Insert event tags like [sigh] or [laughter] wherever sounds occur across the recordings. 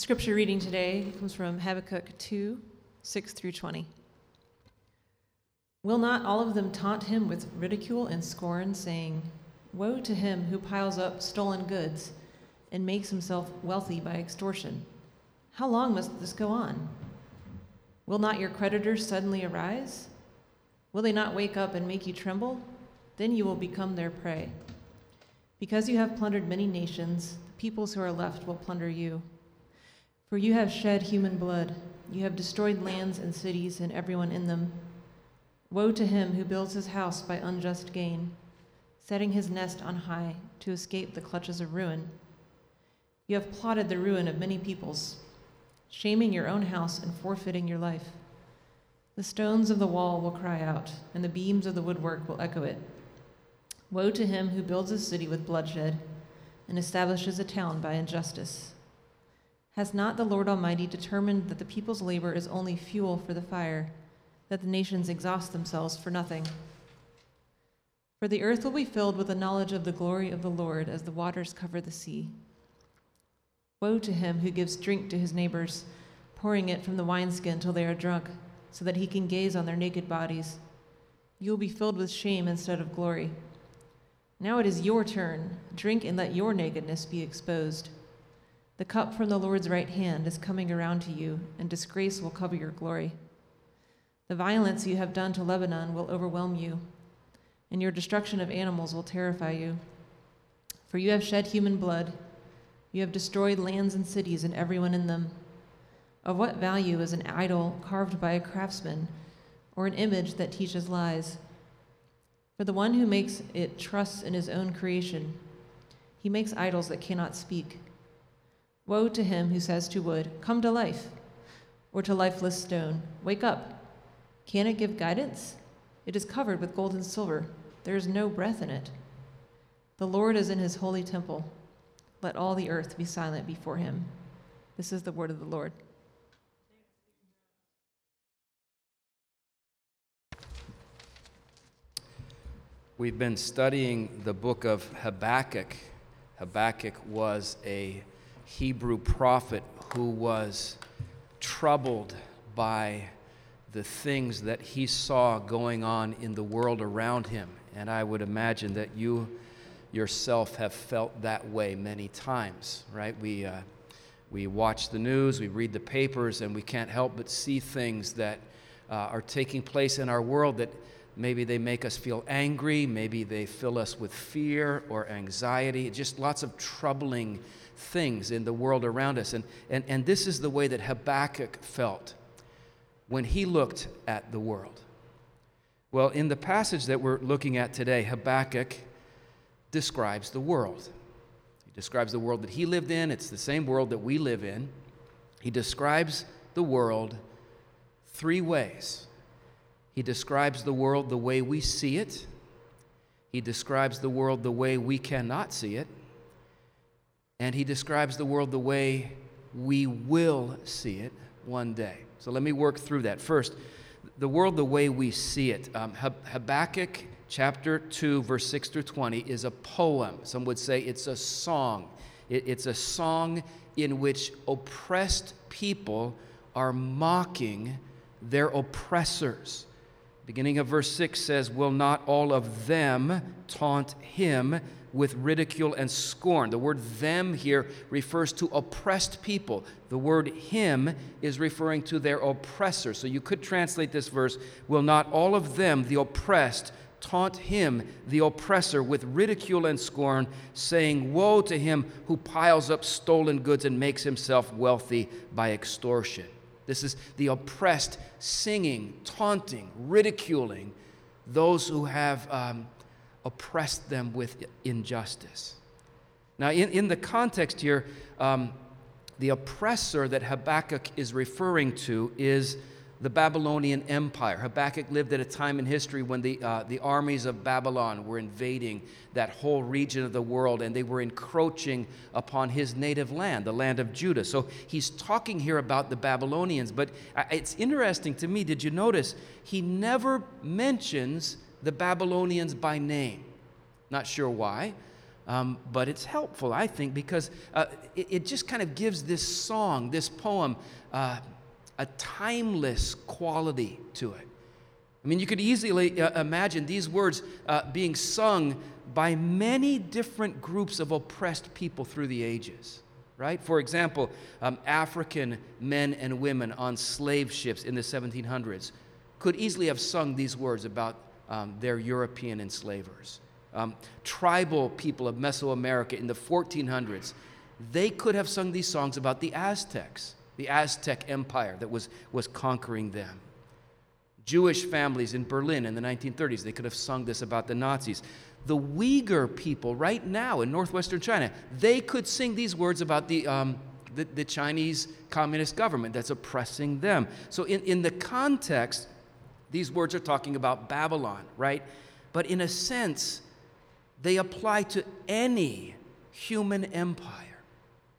Scripture reading today comes from Habakkuk 2 6 through 20. Will not all of them taunt him with ridicule and scorn, saying, Woe to him who piles up stolen goods and makes himself wealthy by extortion? How long must this go on? Will not your creditors suddenly arise? Will they not wake up and make you tremble? Then you will become their prey. Because you have plundered many nations, the peoples who are left will plunder you. For you have shed human blood, you have destroyed lands and cities and everyone in them. Woe to him who builds his house by unjust gain, setting his nest on high to escape the clutches of ruin. You have plotted the ruin of many peoples, shaming your own house and forfeiting your life. The stones of the wall will cry out, and the beams of the woodwork will echo it. Woe to him who builds a city with bloodshed and establishes a town by injustice. Has not the Lord Almighty determined that the people's labor is only fuel for the fire, that the nations exhaust themselves for nothing? For the earth will be filled with the knowledge of the glory of the Lord as the waters cover the sea. Woe to him who gives drink to his neighbors, pouring it from the wineskin till they are drunk, so that he can gaze on their naked bodies. You will be filled with shame instead of glory. Now it is your turn. Drink and let your nakedness be exposed. The cup from the Lord's right hand is coming around to you, and disgrace will cover your glory. The violence you have done to Lebanon will overwhelm you, and your destruction of animals will terrify you. For you have shed human blood, you have destroyed lands and cities and everyone in them. Of what value is an idol carved by a craftsman, or an image that teaches lies? For the one who makes it trusts in his own creation. He makes idols that cannot speak. Woe to him who says to wood, Come to life, or to lifeless stone, Wake up. Can it give guidance? It is covered with gold and silver. There is no breath in it. The Lord is in his holy temple. Let all the earth be silent before him. This is the word of the Lord. We've been studying the book of Habakkuk. Habakkuk was a Hebrew prophet who was troubled by the things that he saw going on in the world around him. And I would imagine that you yourself have felt that way many times, right? We, uh, we watch the news, we read the papers, and we can't help but see things that uh, are taking place in our world that maybe they make us feel angry, maybe they fill us with fear or anxiety, just lots of troubling things in the world around us. And, and, and this is the way that Habakkuk felt when he looked at the world. Well, in the passage that we're looking at today, Habakkuk describes the world. He describes the world that he lived in, it's the same world that we live in. He describes the world three ways. He describes the world the way we see it, he describes the world the way we cannot see it, and he describes the world the way we will see it one day. So let me work through that. First, the world the way we see it. Um, Habakkuk chapter 2, verse 6 through 20 is a poem. Some would say it's a song. It, it's a song in which oppressed people are mocking their oppressors. Beginning of verse 6 says, Will not all of them taunt him? with ridicule and scorn. The word them here refers to oppressed people. The word him is referring to their oppressor. So you could translate this verse Will not all of them, the oppressed, taunt him, the oppressor, with ridicule and scorn, saying, Woe to him who piles up stolen goods and makes himself wealthy by extortion. This is the oppressed singing, taunting, ridiculing those who have. Um, oppressed them with injustice. Now, in, in the context here, um, the oppressor that Habakkuk is referring to is the Babylonian Empire. Habakkuk lived at a time in history when the, uh, the armies of Babylon were invading that whole region of the world and they were encroaching upon his native land, the land of Judah. So he's talking here about the Babylonians, but uh, it's interesting to me. Did you notice he never mentions the Babylonians by name. Not sure why, Um, but it's helpful, I think, because uh, it, it, just kind of gives this song, this poem, uh, a timeless quality to it. I mean, you could easily uh, imagine these words uh, being sung by many different groups of oppressed people through the ages, right? For example, um, African men and women on slave ships in the 1700s could easily have sung these words about um, their European enslavers. Um, tribal people of Mesoamerica in the 1400s, they could have sung these songs about the Aztecs, the Aztec Empire that was, was conquering them. Jewish families in Berlin in the 1930s, they could have sung this about the Nazis. The Uyghur people right now in northwestern China, they could sing these words about the, um, the, the, Chinese communist government that's oppressing them. So, in, in the context, these words are talking about Babylon, right? But in a sense, they apply to any human empire.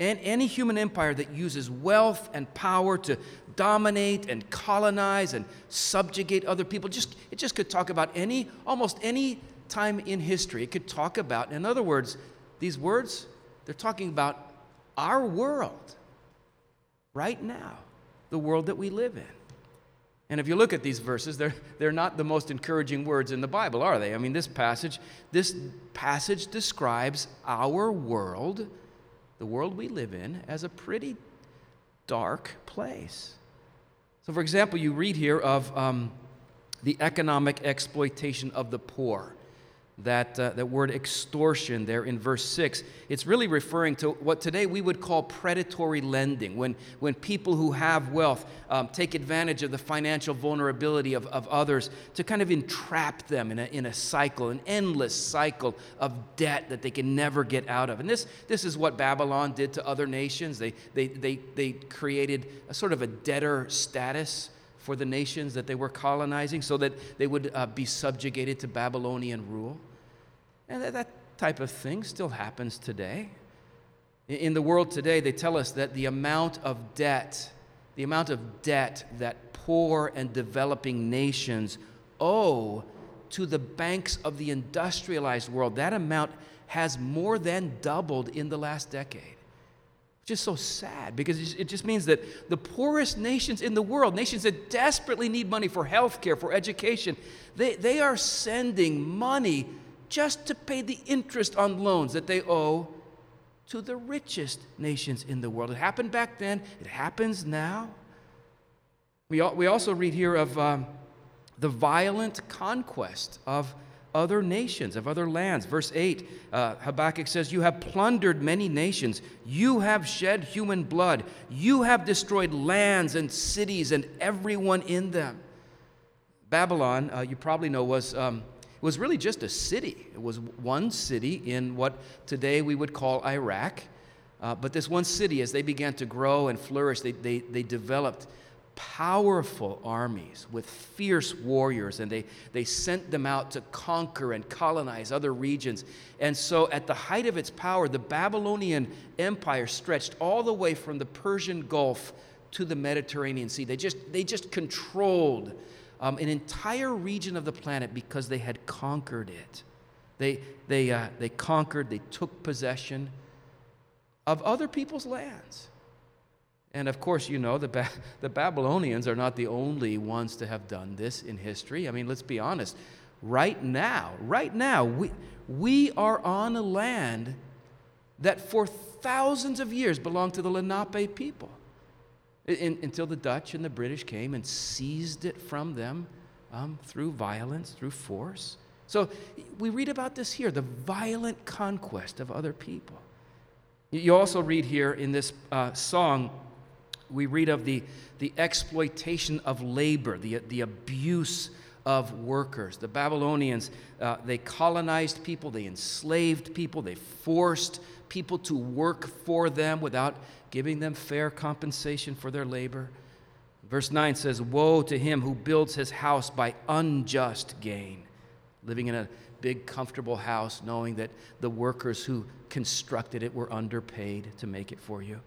And any human empire that uses wealth and power to dominate and colonize and subjugate other people. Just, it just could talk about any, almost any time in history. It could talk about, in other words, these words, they're talking about our world right now, the world that we live in. And if you look at these verses, they're, they're not the most encouraging words in the Bible, are they? I mean, this passage, this passage describes our world, the world we live in, as a pretty dark place. So, for example, you read here of um, the economic exploitation of the poor that, uh, that word extortion there in verse 6, it's really referring to what today we would call predatory lending, when, when people who have wealth um, take advantage of the financial vulnerability of, of others to kind of entrap them in a, in a cycle, an endless cycle of debt that they can never get out of. And this, this is what Babylon did to other nations. They, they, they, they created a sort of a debtor status for the nations that they were colonizing so that they would uh, be subjugated to Babylonian rule. And that, that type of thing still happens today. In the world today, they tell us that the amount of debt, the amount of debt that poor and developing nations owe to the banks of the industrialized world, that amount has more than doubled in the last decade just so sad because it just means that the poorest nations in the world, nations that desperately need money for health care, for education, they, they are sending money just to pay the interest on loans that they owe to the richest nations in the world. It happened back then, it happens now. We, we also read here of um, the violent conquest of other nations, of other lands. Verse 8, uh, Habakkuk says, You have plundered many nations. You have shed human blood. You have destroyed lands and cities and everyone in them. Babylon, uh, you probably know, was, um, was really just a city. It was one city in what today we would call Iraq. Uh, but this one city, as they began to grow and flourish, they, they, they developed powerful armies with fierce warriors, and they, they sent them out to conquer and colonize other regions. And so, at the height of its power, the Babylonian Empire stretched all the way from the Persian Gulf to the Mediterranean Sea. They just, they just controlled um, an entire region of the planet because they had conquered it. They, they, uh, they conquered, they took possession of other people's lands. And of course, you know, the, ba- [laughs] the Babylonians are not the only ones to have done this in history. I mean, let's be honest. Right now, right now, we, we are on a land that for thousands of years belonged to the Lenape people in, until the Dutch and the British came and seized it from them um, through violence, through force. So we read about this here the violent conquest of other people. You also read here in this uh, song we read of the, the exploitation of labor, the, the abuse of workers. The Babylonians, uh, they colonized people, they enslaved people, they forced people to work for them without giving them fair compensation for their labor. Verse 9 says, Woe to him who builds his house by unjust gain, living in a big, comfortable house, knowing that the workers who constructed it were underpaid to make it for you.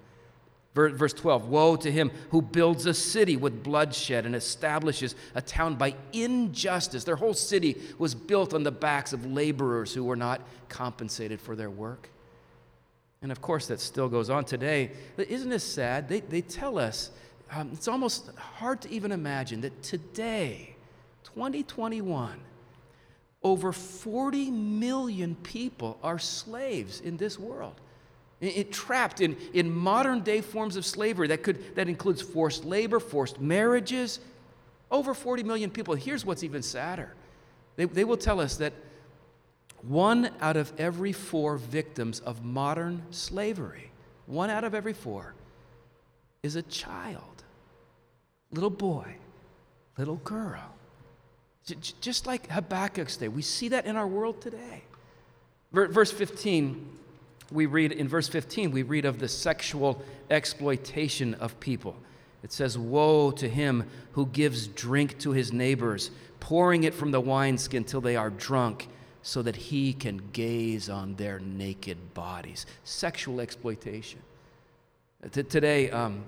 Verse 12 Woe to him who builds a city with bloodshed and establishes a town by injustice. Their whole city was built on the backs of laborers who were not compensated for their work. And of course, that still goes on today. Isn't this sad? They, they tell us, um, it's almost hard to even imagine that today, 2021, over 40 million people are slaves in this world. It, trapped in, in modern day forms of slavery that, could, that includes forced labor, forced marriages. Over 40 million people. Here's what's even sadder they, they will tell us that one out of every four victims of modern slavery, one out of every four, is a child, little boy, little girl. Just like Habakkuk's day. We see that in our world today. Verse 15 we read in verse 15, we read of the sexual exploitation of people. It says, Woe to him who gives drink to his neighbors, pouring it from the wineskin till they are drunk, so that he can gaze on their naked bodies. Sexual exploitation. T- today, um,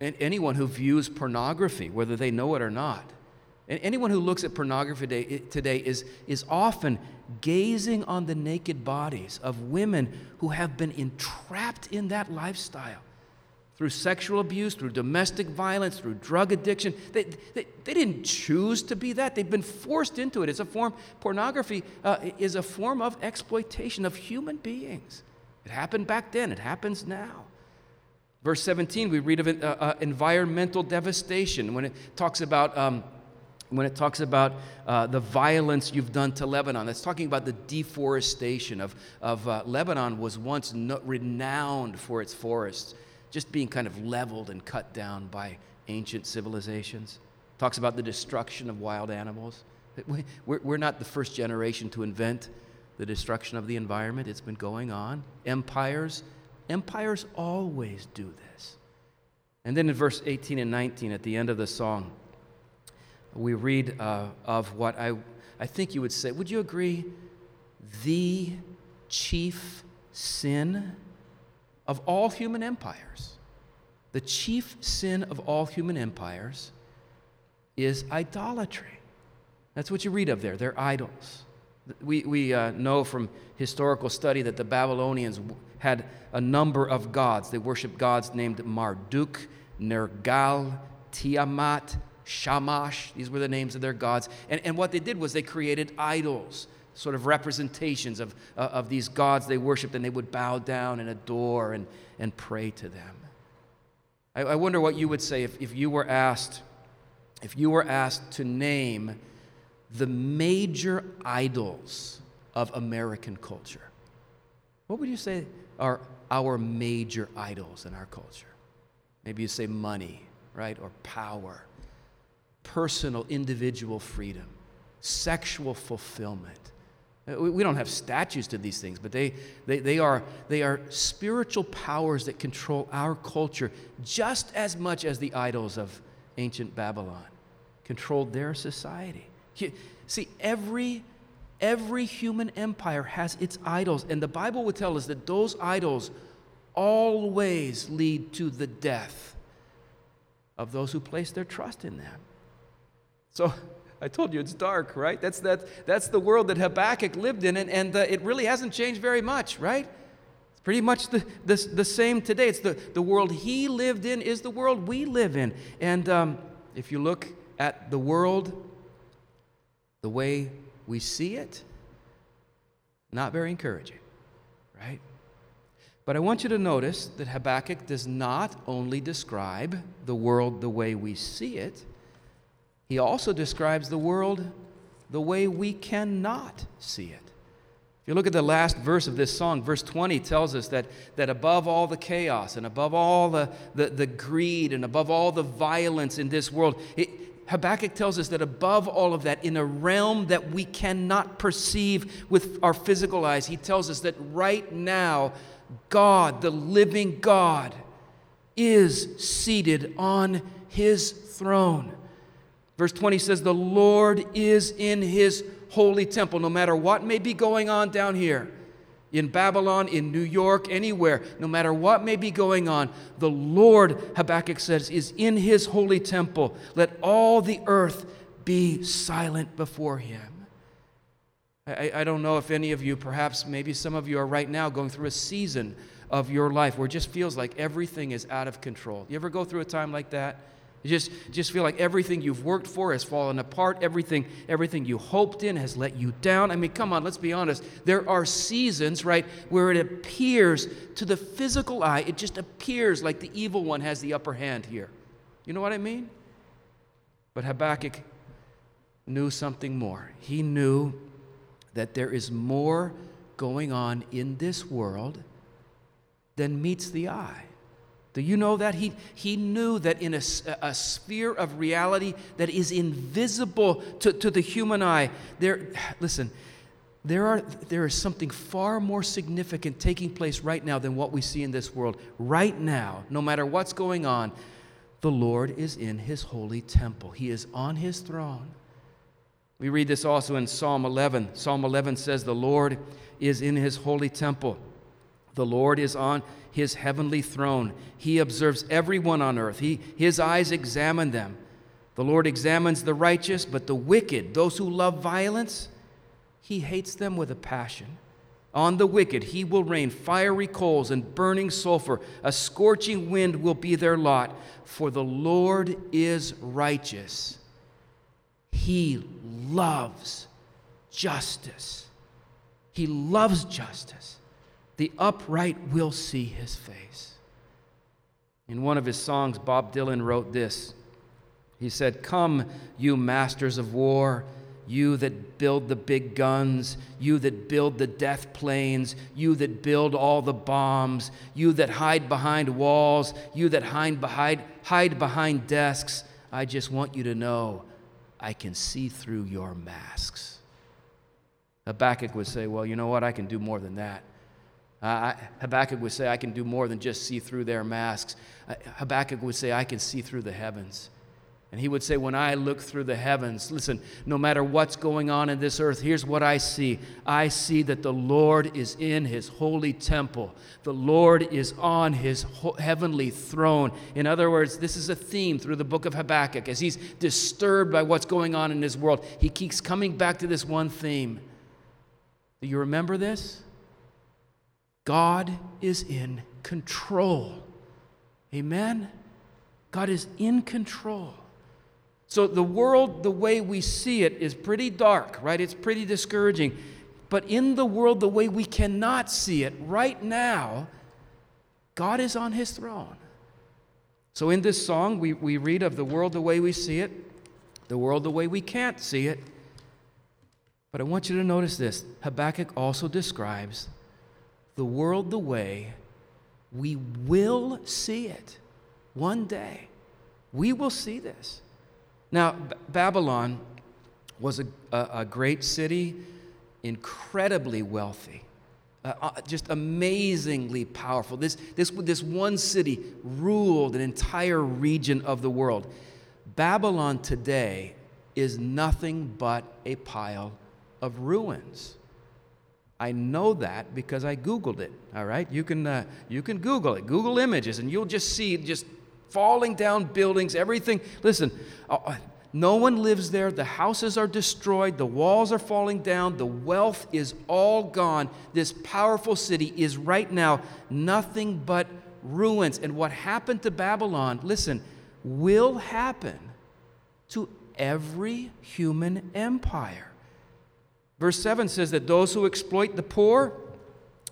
anyone who views pornography, whether they know it or not, and anyone who looks at pornography today is, is often gazing on the naked bodies of women who have been entrapped in that lifestyle through sexual abuse, through domestic violence, through drug addiction. They, they, they didn't choose to be that. They've been forced into it. It's a form, pornography uh, is a form of exploitation of human beings. It happened back then, it happens now. Verse 17, we read of uh, uh, environmental devastation when it talks about. Um, when it talks about uh, the violence you've done to Lebanon. It's talking about the deforestation of, of uh, Lebanon was once no, renowned for its forests, just being kind of leveled and cut down by ancient civilizations. Talks about the destruction of wild animals. We're, not the first generation to invent the destruction of the environment. It's been going on. Empires, empires always do this. And then in verse 18 and 19, at the end of the song, we read uh, of what I, I think you would say, would you agree? The chief sin of all human empires. The chief sin of all human empires is idolatry. That's what you read of there. They're idols. We, we uh, know from historical study that the Babylonians had a number of gods. They worshiped gods named Marduk, Nergal, Tiamat, Shamash, these were the names of their gods. And, and what they did was they created idols, sort of representations of, uh, of these gods they worshiped, and they would bow down and adore and, and pray to them. I, I wonder what you would say if, if you were asked, if you were asked to name the major idols of American culture. What would you say are our major idols in our culture? Maybe you say money, right? Or power personal, individual freedom, sexual fulfillment. Uh, we don't have statues to these things, but they, they, they, are, they are spiritual powers that control our culture just as much as the idols of ancient Babylon controlled their society. See, every, every human empire has its idols, and the Bible would tell us that those idols always lead to the death of those who place their trust in them. So I told you it's dark, right? That's, that, that's the world that Habakkuk lived in, and, and uh, it really hasn't changed very much, right? It's pretty much the, the, the same today. It's the, the world he lived in is the world we live in. And um, if you look at the world the way we see it, not very encouraging, right? But I want you to notice that Habakkuk does not only describe the world the way we see it, he also describes the world the way we cannot see it. If you look at the last verse of this song, verse 20 tells us that, that above all the chaos and above all the, the, the greed and above all the violence in this world, it, Habakkuk tells us that above all of that, in a realm that we cannot perceive with our physical eyes, he tells us that right now, God, the living God, is seated on his throne. Verse 20 says, The Lord is in his holy temple. No matter what may be going on down here, in Babylon, in New York, anywhere, no matter what may be going on, the Lord, Habakkuk says, is in his holy temple. Let all the earth be silent before him. I, I, don't know if any of you, perhaps maybe some of you are right now going through a season of your life where it just feels like everything is out of control. You ever go through a time like that? You just, just feel like everything you've worked for has fallen apart. Everything, everything you hoped in has let you down. I mean, come on, let's be honest. There are seasons, right, where it appears to the physical eye, it just appears like the evil one has the upper hand here. You know what I mean? But Habakkuk knew something more. He knew that there is more going on in this world than meets the eye. Do you know that? He, he knew that in a, a sphere of reality that is invisible to, to the human eye, there, [sighs] listen, there, are, there is something far more significant taking place right now than what we see in this world. Right now, no matter what's going on, the Lord is in his holy temple, he is on his throne. We read this also in Psalm 11. Psalm 11 says, The Lord is in his holy temple. The Lord is on his heavenly throne. He observes everyone on earth, he, his eyes examine them. The Lord examines the righteous, but the wicked, those who love violence, he hates them with a passion. On the wicked, he will rain fiery coals and burning sulfur. A scorching wind will be their lot. For the Lord is righteous. He loves justice. He loves justice the upright will see his face. In one of his songs, Bob Dylan wrote this. He said, Come, you masters of war, you that build the big guns, you that build the death planes, you that build all the bombs, you that hide behind walls, you that hide behind, hide behind desks. I just want you to know I can see through your masks. Habakkuk would say, Well, you know what? I can do more than that. Uh, Habakkuk would say, I can do more than just see through their masks. Uh, Habakkuk would say, I can see through the heavens. And he would say, When I look through the heavens, listen, no matter what's going on in this earth, here's what I see. I see that the Lord is in his holy temple, the Lord is on his ho- heavenly throne. In other words, this is a theme through the book of Habakkuk. As he's disturbed by what's going on in his world, he keeps coming back to this one theme. Do you remember this? God is in control. Amen? God is in control. So the world, the way we see it, is pretty dark, right? It's pretty discouraging. But in the world, the way we cannot see it right now, God is on his throne. So in this song, we, we read of the world the way we see it, the world the way we can't see it. But I want you to notice this Habakkuk also describes the world the way we will see it one day. We will see this. Now, B- Babylon was a, a, a, great city, incredibly wealthy, uh, uh, just amazingly powerful. This, this, this one city ruled an entire region of the world. Babylon today is nothing but a pile of ruins. I know that because I Googled it. All right, you can uh, you can Google it. Google images, and you'll just see just falling down buildings, everything. Listen, uh, uh, no one lives there. The houses are destroyed. The walls are falling down. The wealth is all gone. This powerful city is right now nothing but ruins. And what happened to Babylon? Listen, will happen to every human empire. Verse 7 says that those who exploit the poor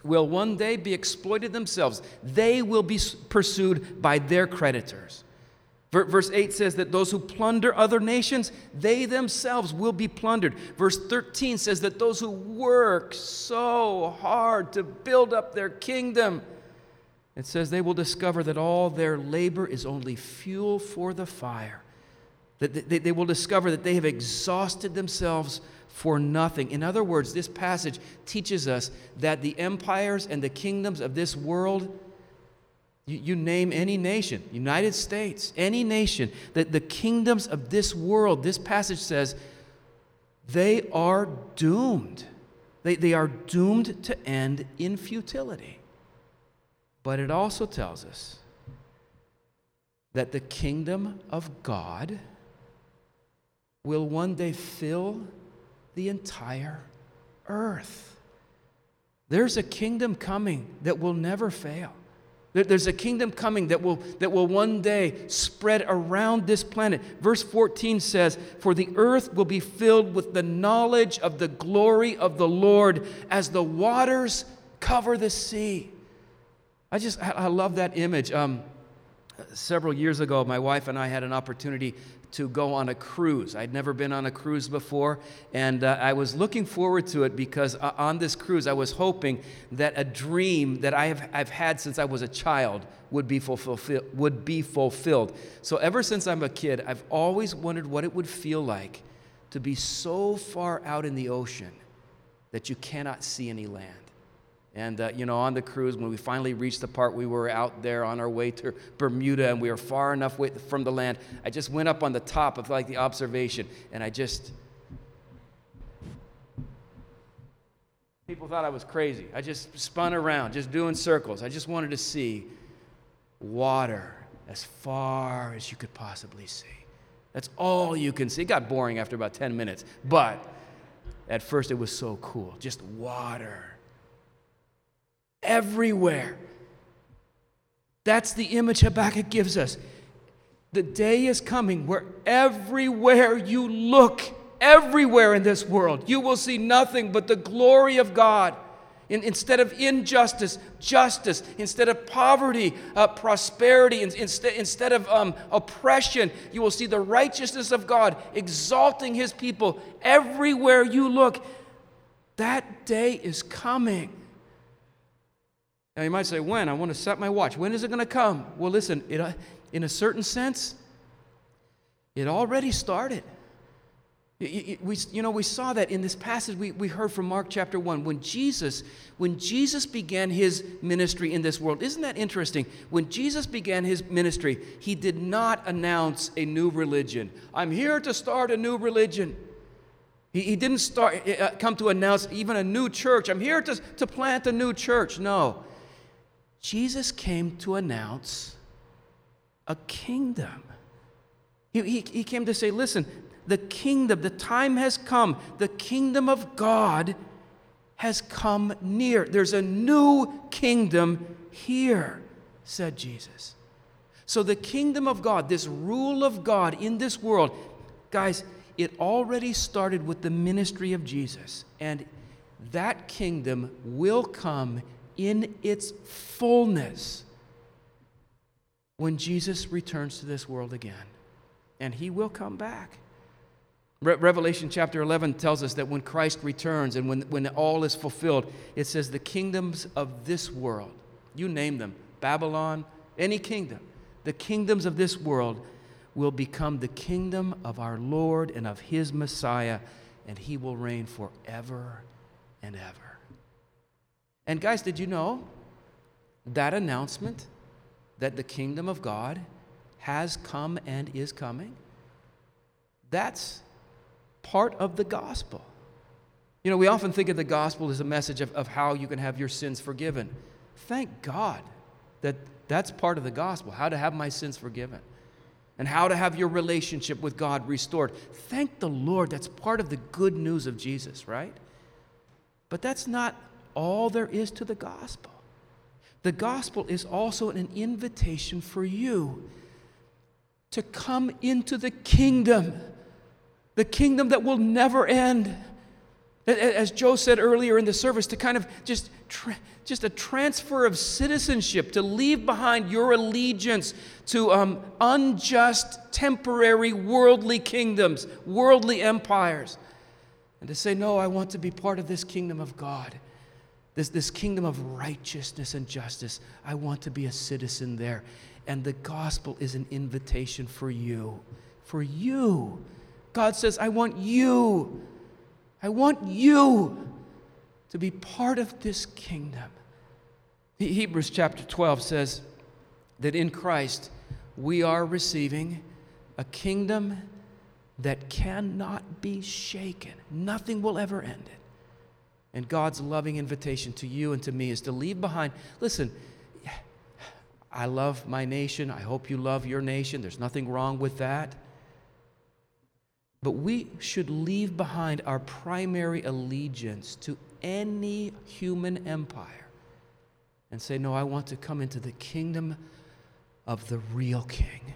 will one day be exploited themselves. They will be pursued by their creditors. Verse 8 says that those who plunder other nations, they themselves will be plundered. Verse 13 says that those who work so hard to build up their kingdom, it says they will discover that all their labor is only fuel for the fire. That they will discover that they have exhausted themselves for nothing. In other words, this passage teaches us that the empires and the kingdoms of this world, you, you, name any nation, United States, any nation, that the kingdoms of this world, this passage says, they are doomed. They, they are doomed to end in futility. But it also tells us that the kingdom of God will one day fill the entire earth. There's a kingdom coming that will never fail. There's a kingdom coming that will, that will one day spread around this planet. Verse 14 says, For the earth will be filled with the knowledge of the glory of the Lord as the waters cover the sea. I just, I love that image. Um, several years ago, my wife and I had an opportunity to go on a cruise. I'd never been on a cruise before, and uh, I was looking forward to it because uh, on this cruise, I was hoping that a dream that I have, I've had since I was a child would be, fulfill, would be fulfilled. So, ever since I'm a kid, I've always wondered what it would feel like to be so far out in the ocean that you cannot see any land. And, uh, you know, on the cruise, when we finally reached the part we were out there on our way to Bermuda and we were far enough away from the land, I just went up on the top of like the observation and I just. People thought I was crazy. I just spun around, just doing circles. I just wanted to see water as far as you could possibly see. That's all you can see. It got boring after about 10 minutes, but at first it was so cool. Just water everywhere. That's the image Habakkuk gives us. The day is coming where everywhere you look, everywhere in this world, you will see nothing but the glory of God. In, instead of injustice, justice. Instead of poverty, uh, prosperity. In, instead, instead of um, oppression, you will see the righteousness of God exalting his people everywhere you look. That day is coming. Now, you might say, when? I want to set my watch. When is it going to come? Well, listen, it, uh, in a certain sense, it already started. We, you know, we saw that in this passage we, we heard from Mark chapter 1. When Jesus, when Jesus began his ministry in this world, isn't that interesting? When Jesus began his ministry, he did not announce a new religion. I'm here to start a new religion. He, he didn't start, uh, come to announce even a new church. I'm here to, to plant a new church. No. Jesus came to announce a kingdom. He, he, he, came to say, listen, the kingdom, the time has come. The kingdom of God has come near. There's a new kingdom here, said Jesus. So, the kingdom of God, this rule of God in this world, guys, it already started with the ministry of Jesus. And that kingdom will come in its fullness when Jesus returns to this world again. And he will come back. Re- Revelation chapter 11 tells us that when Christ returns and when, when all is fulfilled, it says the kingdoms of this world, you name them, Babylon, any kingdom, the kingdoms of this world will become the kingdom of our Lord and of his Messiah, and he will reign forever and ever. And guys, did you know that announcement that the kingdom of God has come and is coming? That's part of the gospel. You know, we often think of the gospel as a message of, of how you can have your sins forgiven. Thank God that that's part of the gospel, how to have my sins forgiven and how to have your relationship with God restored. Thank the Lord, that's part of the good news of Jesus, right? But that's not all there is to the gospel. The gospel is also an invitation for you to come into the kingdom, the kingdom that will never end. As Joe said earlier in the service, to kind of just, tra- just a transfer of citizenship, to leave behind your allegiance to um, unjust, temporary, worldly kingdoms, worldly empires, and to say, No, I want to be part of this kingdom of God this, this kingdom of righteousness and justice. I want to be a citizen there. And the gospel is an invitation for you. For you. God says, I want you. I want you to be part of this kingdom. Hebrews chapter 12 says that in Christ we are receiving a kingdom that cannot be shaken. Nothing will ever end it. And God's loving invitation to you and to me is to leave behind. Listen, I love my nation. I hope you love your nation. There's nothing wrong with that. But we should leave behind our primary allegiance to any human empire and say, No, I want to come into the kingdom of the real king.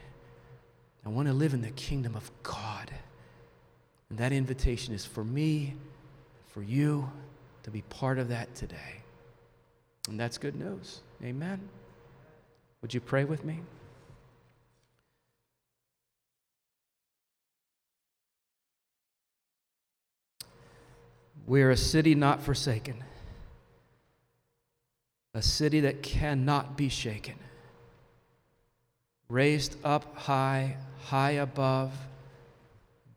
I want to live in the kingdom of God. And that invitation is for me, for you to be part of that today. And that's good news. Amen. Would you pray with me? We are a city not forsaken, a city that cannot be shaken, raised up high, high above,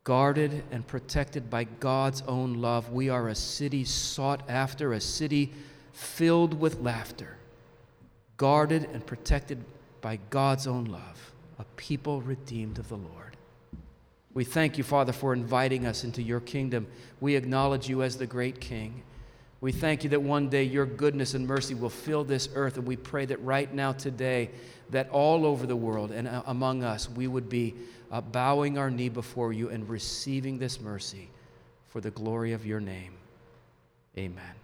guarded and protected by God's own love. We are a city sought after, a city filled with laughter, guarded and protected by God's own love, a people redeemed of the Lord. We thank you, Father, for inviting us into your kingdom. We acknowledge you as the great King. We thank you that one day your goodness and mercy will fill this earth, and we pray that right now, today, that all over the world and uh, among us, we would be uh, bowing our knee before you and receiving this mercy for the glory of your name. Amen.